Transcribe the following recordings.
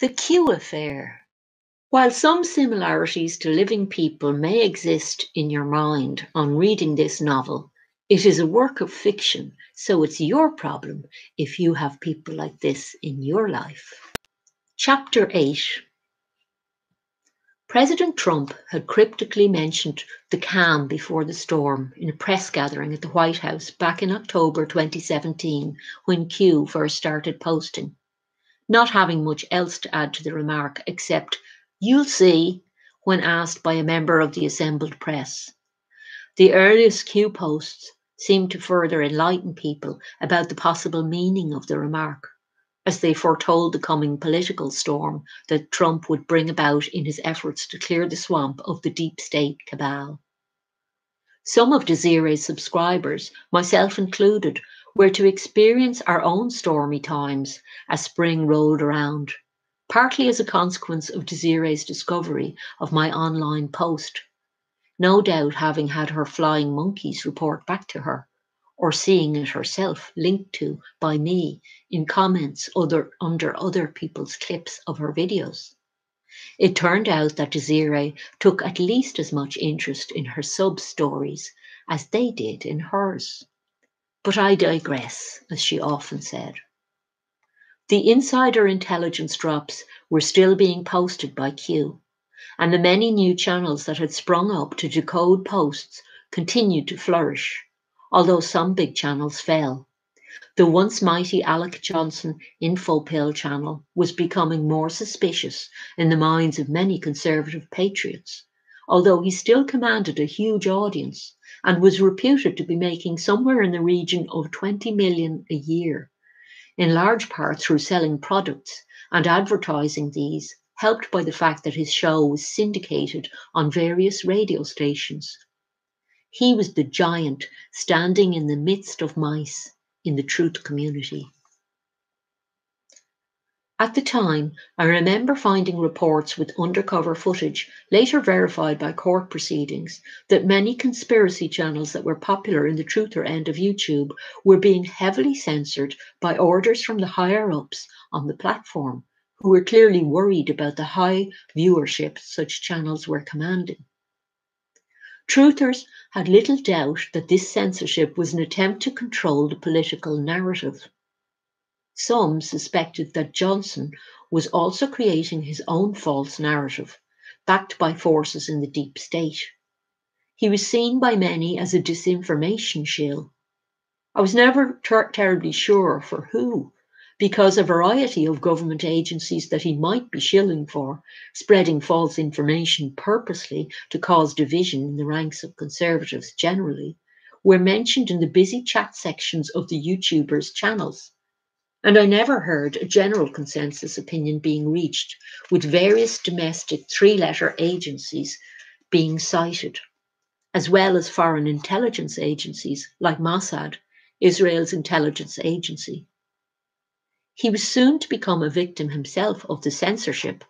The Q affair. While some similarities to living people may exist in your mind on reading this novel, it is a work of fiction, so it's your problem if you have people like this in your life. Chapter 8 President Trump had cryptically mentioned the calm before the storm in a press gathering at the White House back in October 2017 when Q first started posting not having much else to add to the remark except, You'll see, when asked by a member of the assembled press. The earliest Q posts seemed to further enlighten people about the possible meaning of the remark, as they foretold the coming political storm that Trump would bring about in his efforts to clear the swamp of the deep state cabal. Some of Desiree's subscribers, myself included, were to experience our own stormy times as spring rolled around, partly as a consequence of Desiree's discovery of my online post, no doubt having had her flying monkeys report back to her, or seeing it herself linked to by me in comments other, under other people's clips of her videos. It turned out that Desiree took at least as much interest in her sub stories as they did in hers. But I digress, as she often said. The insider intelligence drops were still being posted by Q, and the many new channels that had sprung up to decode posts continued to flourish, although some big channels fell. The once mighty Alec Johnson InfoPill channel was becoming more suspicious in the minds of many conservative patriots, although he still commanded a huge audience and was reputed to be making somewhere in the region of 20 million a year, in large part through selling products and advertising these, helped by the fact that his show was syndicated on various radio stations. He was the giant standing in the midst of mice in the truth community. At the time, I remember finding reports with undercover footage, later verified by court proceedings, that many conspiracy channels that were popular in the truther end of YouTube were being heavily censored by orders from the higher ups on the platform, who were clearly worried about the high viewership such channels were commanding. Truthers had little doubt that this censorship was an attempt to control the political narrative. Some suspected that Johnson was also creating his own false narrative, backed by forces in the deep state. He was seen by many as a disinformation shill. I was never ter- terribly sure for who, because a variety of government agencies that he might be shilling for, spreading false information purposely to cause division in the ranks of conservatives generally, were mentioned in the busy chat sections of the YouTubers' channels and I never heard a general consensus opinion being reached, with various domestic three letter agencies being cited, as well as foreign intelligence agencies like Mossad, Israel's intelligence agency. He was soon to become a victim himself of the censorship,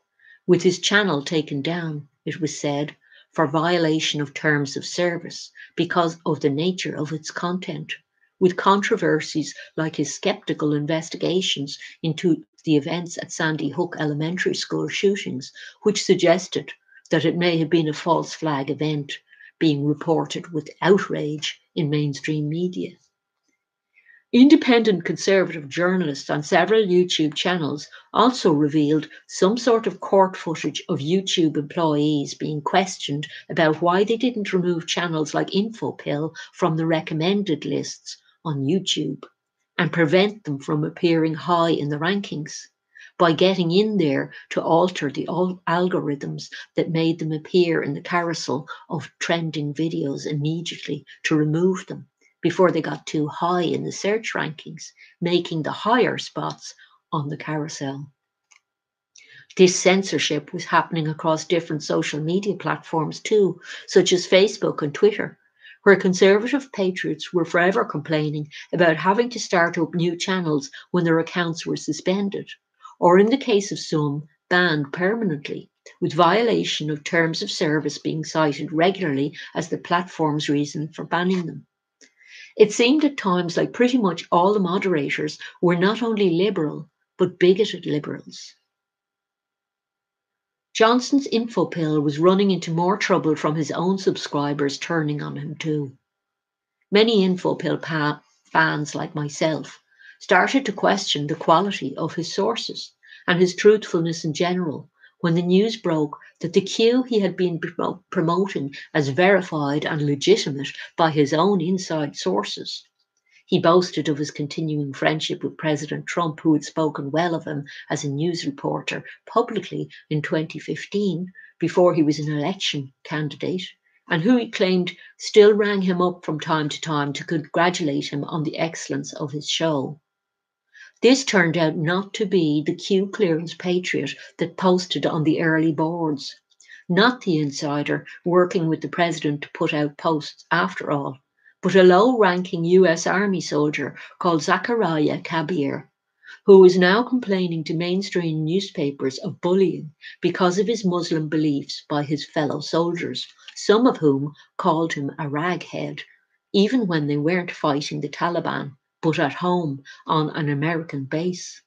with his channel taken down, it was said, for violation of terms of service because of the nature of its content with controversies like his skeptical investigations into the events at Sandy Hook Elementary School shootings, which suggested that it may have been a false flag event being reported with outrage in mainstream media. Independent conservative journalists on several YouTube channels also revealed some sort of court footage of YouTube employees being questioned about why they didn't remove channels like InfoPill from the recommended lists on YouTube and prevent them from appearing high in the rankings by getting in there to alter the algorithms that made them appear in the carousel of trending videos immediately to remove them before they got too high in the search rankings, making the higher spots on the carousel. This censorship was happening across different social media platforms too, such as Facebook and Twitter, where conservative patriots were forever complaining about having to start up new channels when their accounts were suspended, or in the case of some, banned permanently, with violation of terms of service being cited regularly as the platform's reason for banning them. It seemed at times like pretty much all the moderators were not only liberal, but bigoted liberals. Johnson's infopill was running into more trouble from his own subscribers turning on him too. Many infopill pa- fans like myself started to question the quality of his sources and his truthfulness in general when the news broke that the Q he had been promoting as verified and legitimate by his own inside sources he boasted of his continuing friendship with President Trump, who had spoken well of him as a news reporter publicly in 2015 before he was an election candidate, and who he claimed still rang him up from time to time to congratulate him on the excellence of his show. This turned out not to be the Q clearance patriot that posted on the early boards, not the insider working with the president to put out posts after all but a low ranking US Army soldier called Zachariah Kabir, who was now complaining to mainstream newspapers of bullying because of his Muslim beliefs by his fellow soldiers, some of whom called him a raghead, even when they weren't fighting the Taliban, but at home on an American base.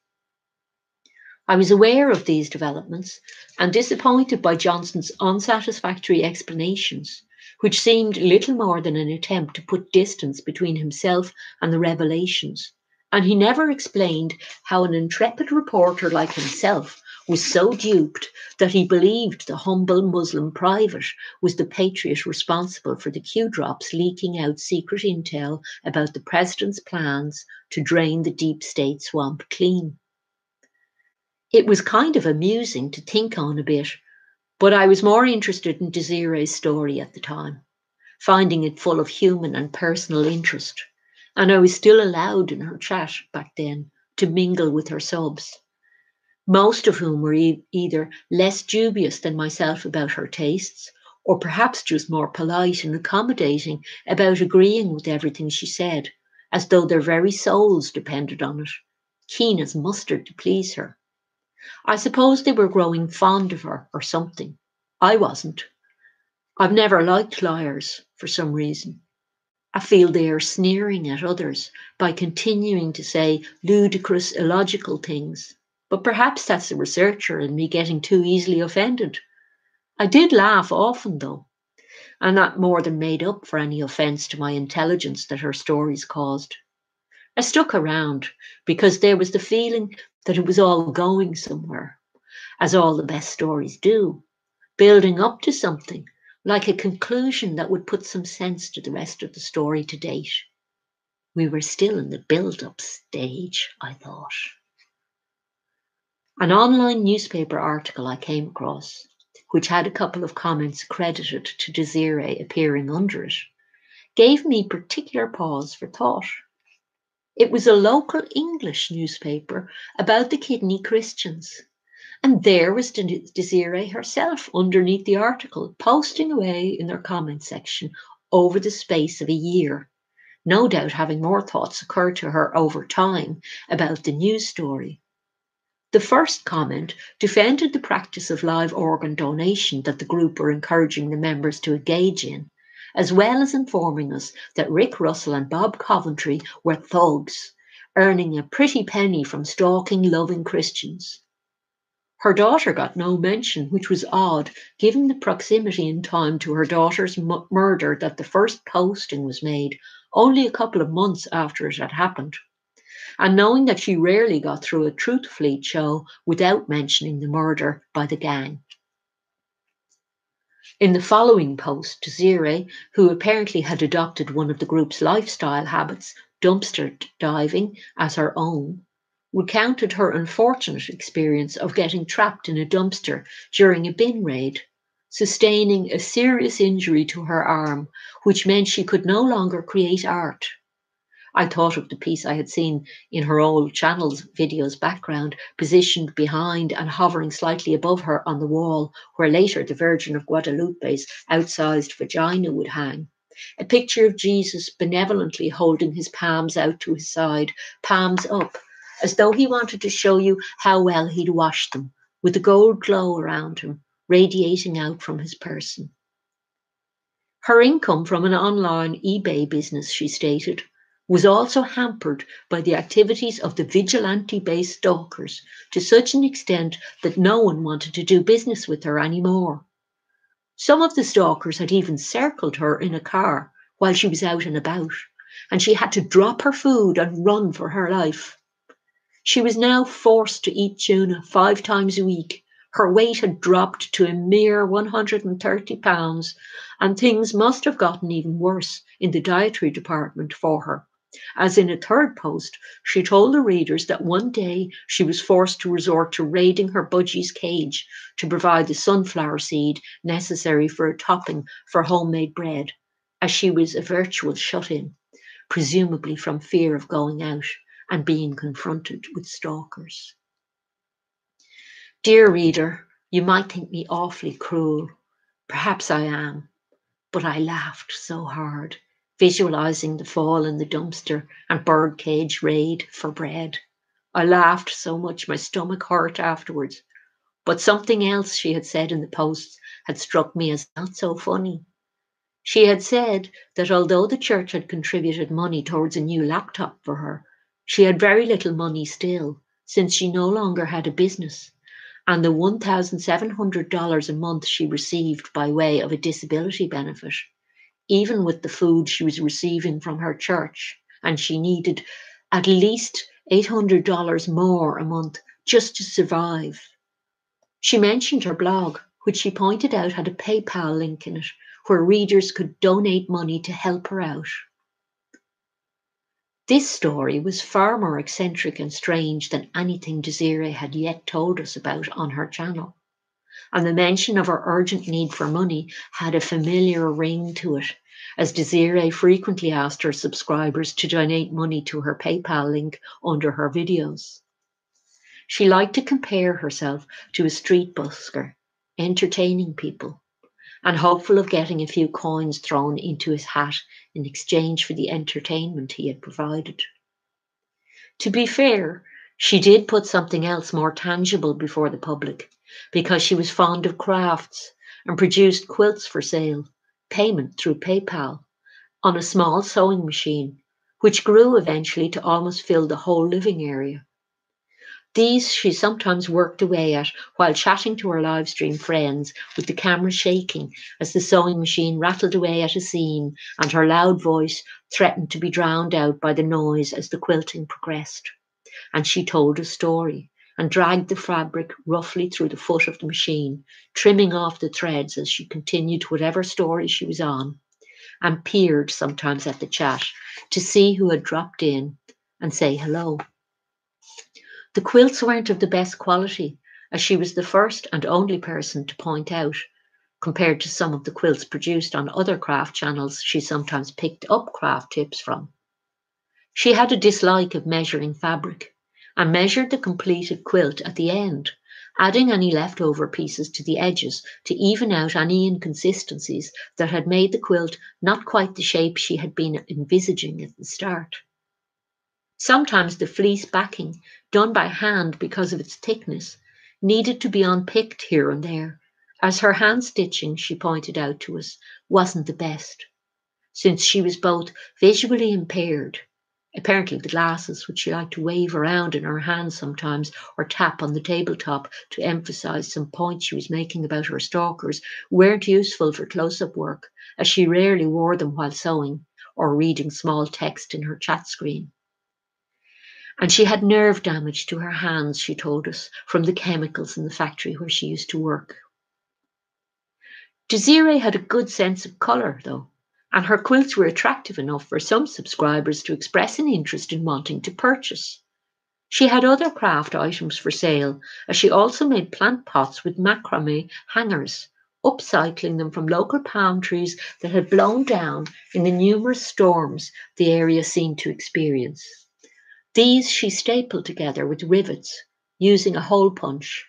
I was aware of these developments and disappointed by Johnson's unsatisfactory explanations which seemed little more than an attempt to put distance between himself and the revelations. And he never explained how an intrepid reporter like himself was so duped that he believed the humble Muslim private was the patriot responsible for the Q drops leaking out secret intel about the president's plans to drain the deep state swamp clean. It was kind of amusing to think on a bit but I was more interested in Desiree's story at the time, finding it full of human and personal interest. And I was still allowed in her chat back then to mingle with her subs, most of whom were e- either less dubious than myself about her tastes, or perhaps just more polite and accommodating about agreeing with everything she said, as though their very souls depended on it, keen as mustard to please her. I suppose they were growing fond of her or something. I wasn't. I've never liked liars for some reason. I feel they are sneering at others by continuing to say ludicrous, illogical things. But perhaps that's the researcher in me getting too easily offended. I did laugh often, though, and that more than made up for any offence to my intelligence that her stories caused. I stuck around because there was the feeling that it was all going somewhere, as all the best stories do, building up to something like a conclusion that would put some sense to the rest of the story to date. We were still in the build up stage, I thought. An online newspaper article I came across, which had a couple of comments credited to Desiree appearing under it, gave me particular pause for thought. It was a local English newspaper about the kidney Christians. And there was Desiree herself underneath the article, posting away in their comment section over the space of a year, no doubt having more thoughts occur to her over time about the news story. The first comment defended the practice of live organ donation that the group were encouraging the members to engage in, as well as informing us that Rick Russell and Bob Coventry were thugs, earning a pretty penny from stalking loving Christians. Her daughter got no mention, which was odd, given the proximity in time to her daughter's m- murder that the first posting was made only a couple of months after it had happened. And knowing that she rarely got through a Truth Fleet show without mentioning the murder by the gang. In the following post, Desiree, who apparently had adopted one of the group's lifestyle habits, dumpster diving, as her own, recounted her unfortunate experience of getting trapped in a dumpster during a bin raid, sustaining a serious injury to her arm, which meant she could no longer create art. I thought of the piece I had seen in her old channel's videos background, positioned behind and hovering slightly above her on the wall, where later the Virgin of Guadalupe's outsized vagina would hang. A picture of Jesus benevolently holding his palms out to his side, palms up, as though he wanted to show you how well he'd washed them, with the gold glow around him radiating out from his person. Her income from an online eBay business, she stated, was also hampered by the activities of the vigilante based stalkers to such an extent that no one wanted to do business with her anymore. Some of the stalkers had even circled her in a car while she was out and about, and she had to drop her food and run for her life. She was now forced to eat tuna five times a week. Her weight had dropped to a mere 130 pounds, and things must have gotten even worse in the dietary department for her. As in a third post, she told the readers that one day she was forced to resort to raiding her budgie's cage to provide the sunflower seed necessary for a topping for homemade bread, as she was a virtual shut in, presumably from fear of going out and being confronted with stalkers. Dear reader, you might think me awfully cruel. Perhaps I am, but I laughed so hard visualizing the fall in the dumpster and birdcage raid for bread. I laughed so much my stomach hurt afterwards. But something else she had said in the posts had struck me as not so funny. She had said that although the church had contributed money towards a new laptop for her, she had very little money still, since she no longer had a business, and the $1,700 a month she received by way of a disability benefit even with the food she was receiving from her church, and she needed at least $800 more a month just to survive. She mentioned her blog, which she pointed out had a PayPal link in it where readers could donate money to help her out. This story was far more eccentric and strange than anything Desiree had yet told us about on her channel and the mention of her urgent need for money had a familiar ring to it, as Desiree frequently asked her subscribers to donate money to her PayPal link under her videos. She liked to compare herself to a street busker, entertaining people, and hopeful of getting a few coins thrown into his hat in exchange for the entertainment he had provided. To be fair, she did put something else more tangible before the public because she was fond of crafts and produced quilts for sale, payment through PayPal, on a small sewing machine, which grew eventually to almost fill the whole living area. These she sometimes worked away at while chatting to her live stream friends with the camera shaking as the sewing machine rattled away at a seam and her loud voice threatened to be drowned out by the noise as the quilting progressed. And she told a story and dragged the fabric roughly through the foot of the machine, trimming off the threads as she continued whatever story she was on, and peered sometimes at the chat to see who had dropped in and say hello. The quilts weren't of the best quality, as she was the first and only person to point out, compared to some of the quilts produced on other craft channels she sometimes picked up craft tips from. She had a dislike of measuring fabric and measured the completed quilt at the end, adding any leftover pieces to the edges to even out any inconsistencies that had made the quilt not quite the shape she had been envisaging at the start. Sometimes the fleece backing, done by hand because of its thickness, needed to be unpicked here and there, as her hand stitching, she pointed out to us, wasn't the best, since she was both visually impaired Apparently, the glasses, which she liked to wave around in her hands sometimes or tap on the tabletop to emphasize some point she was making about her stalkers, weren't useful for close up work, as she rarely wore them while sewing or reading small text in her chat screen. And she had nerve damage to her hands, she told us, from the chemicals in the factory where she used to work. Desiree had a good sense of colour, though and her quilts were attractive enough for some subscribers to express an interest in wanting to purchase. She had other craft items for sale, as she also made plant pots with macrame hangers, upcycling them from local palm trees that had blown down in the numerous storms the area seemed to experience. These she stapled together with rivets using a hole punch.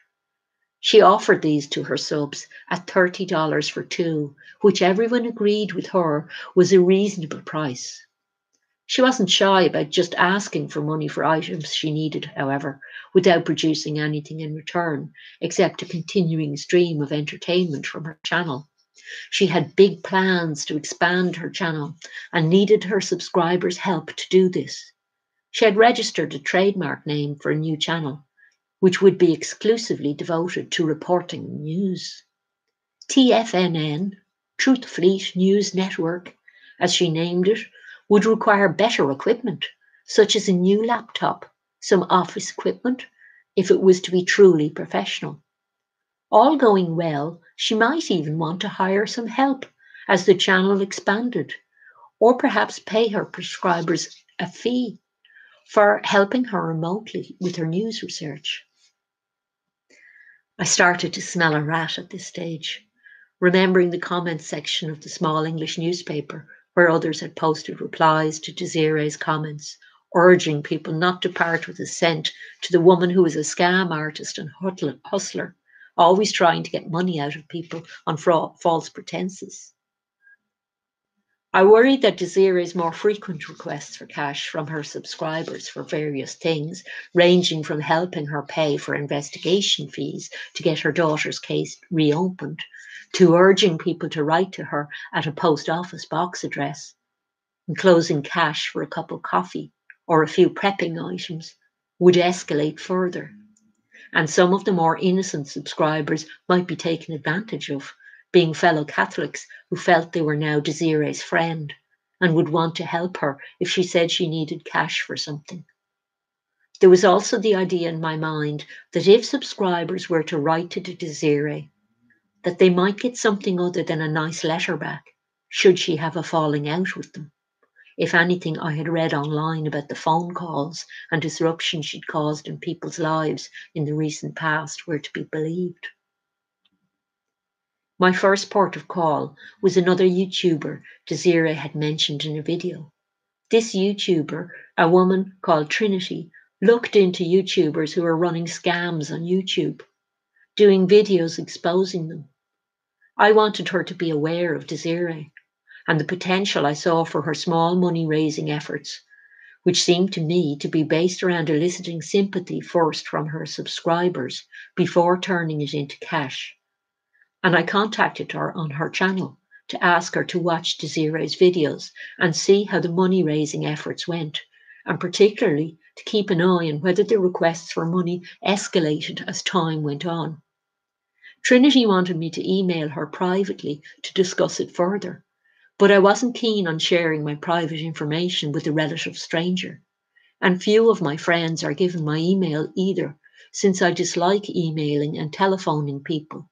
She offered these to her subs at $30 for two, which everyone agreed with her was a reasonable price. She wasn't shy about just asking for money for items she needed, however, without producing anything in return, except a continuing stream of entertainment from her channel, She had big plans to expand her channel and needed her subscribers' help to do this. She had registered a trademark name for a new channel, which would be exclusively devoted to reporting news. TFNN, Truth Fleet News Network, as she named it, would require better equipment, such as a new laptop, some office equipment, if it was to be truly professional. All going well, she might even want to hire some help as the channel expanded, or perhaps pay her prescribers a fee for helping her remotely with her news research. I started to smell a rat at this stage, remembering the comments section of the small English newspaper where others had posted replies to Desiree's comments, urging people not to part with a cent to the woman who was a scam artist and hustler always trying to get money out of people on fraud, false pretenses. I worry that Desiree's more frequent requests for cash from her subscribers for various things, ranging from helping her pay for investigation fees to get her daughter's case reopened, to urging people to write to her at a post office box address, enclosing cash for a cup of coffee or a few prepping items, would escalate further. And some of the more innocent subscribers might be taken advantage of, being fellow Catholics who felt they were now Desiree's friend and would want to help her if she said she needed cash for something. There was also the idea in my mind that if subscribers were to write to Desiree, that they might get something other than a nice letter back, should she have a falling out with them. If anything, I had read online about the phone calls and disruption she'd caused in people's lives in the recent past were to be believed. My first port of call was another YouTuber Desiree had mentioned in a video. This YouTuber, a woman called Trinity, looked into YouTubers who were running scams on YouTube, doing videos exposing them. I wanted her to be aware of Desiree and the potential I saw for her small money raising efforts, which seemed to me to be based around eliciting sympathy first from her subscribers before turning it into cash. And I contacted her on her channel to ask her to watch Desiree's videos and see how the money raising efforts went, and particularly to keep an eye on whether the requests for money escalated as time went on. Trinity wanted me to email her privately to discuss it further, but I wasn't keen on sharing my private information with a relative stranger. And few of my friends are given my email either, since I dislike emailing and telephoning people,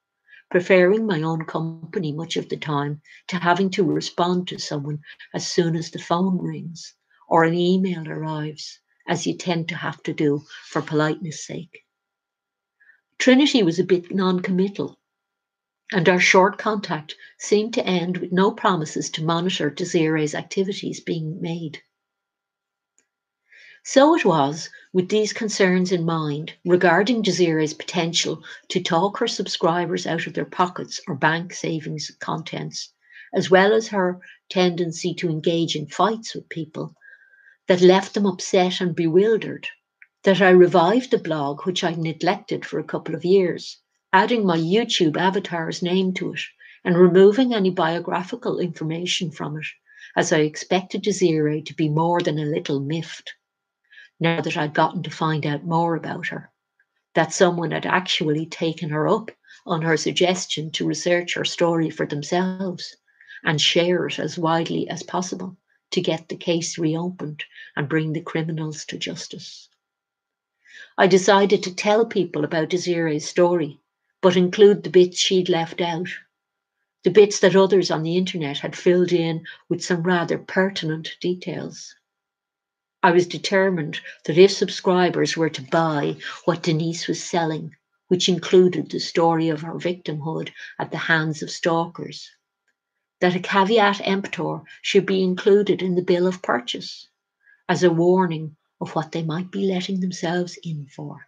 preferring my own company much of the time to having to respond to someone as soon as the phone rings or an email arrives, as you tend to have to do for politeness sake. Trinity was a bit non committal and our short contact seemed to end with no promises to monitor Desiree's activities being made. So it was, with these concerns in mind regarding Desiree's potential to talk her subscribers out of their pockets or bank savings contents, as well as her tendency to engage in fights with people that left them upset and bewildered, that I revived the blog which I'd neglected for a couple of years adding my YouTube avatar's name to it and removing any biographical information from it, as I expected Desiree to be more than a little miffed. Now that I'd gotten to find out more about her, that someone had actually taken her up on her suggestion to research her story for themselves and share it as widely as possible to get the case reopened and bring the criminals to justice. I decided to tell people about Desiree's story but include the bits she'd left out. The bits that others on the internet had filled in with some rather pertinent details. I was determined that if subscribers were to buy what Denise was selling, which included the story of her victimhood at the hands of stalkers, that a caveat emptor should be included in the bill of purchase as a warning of what they might be letting themselves in for.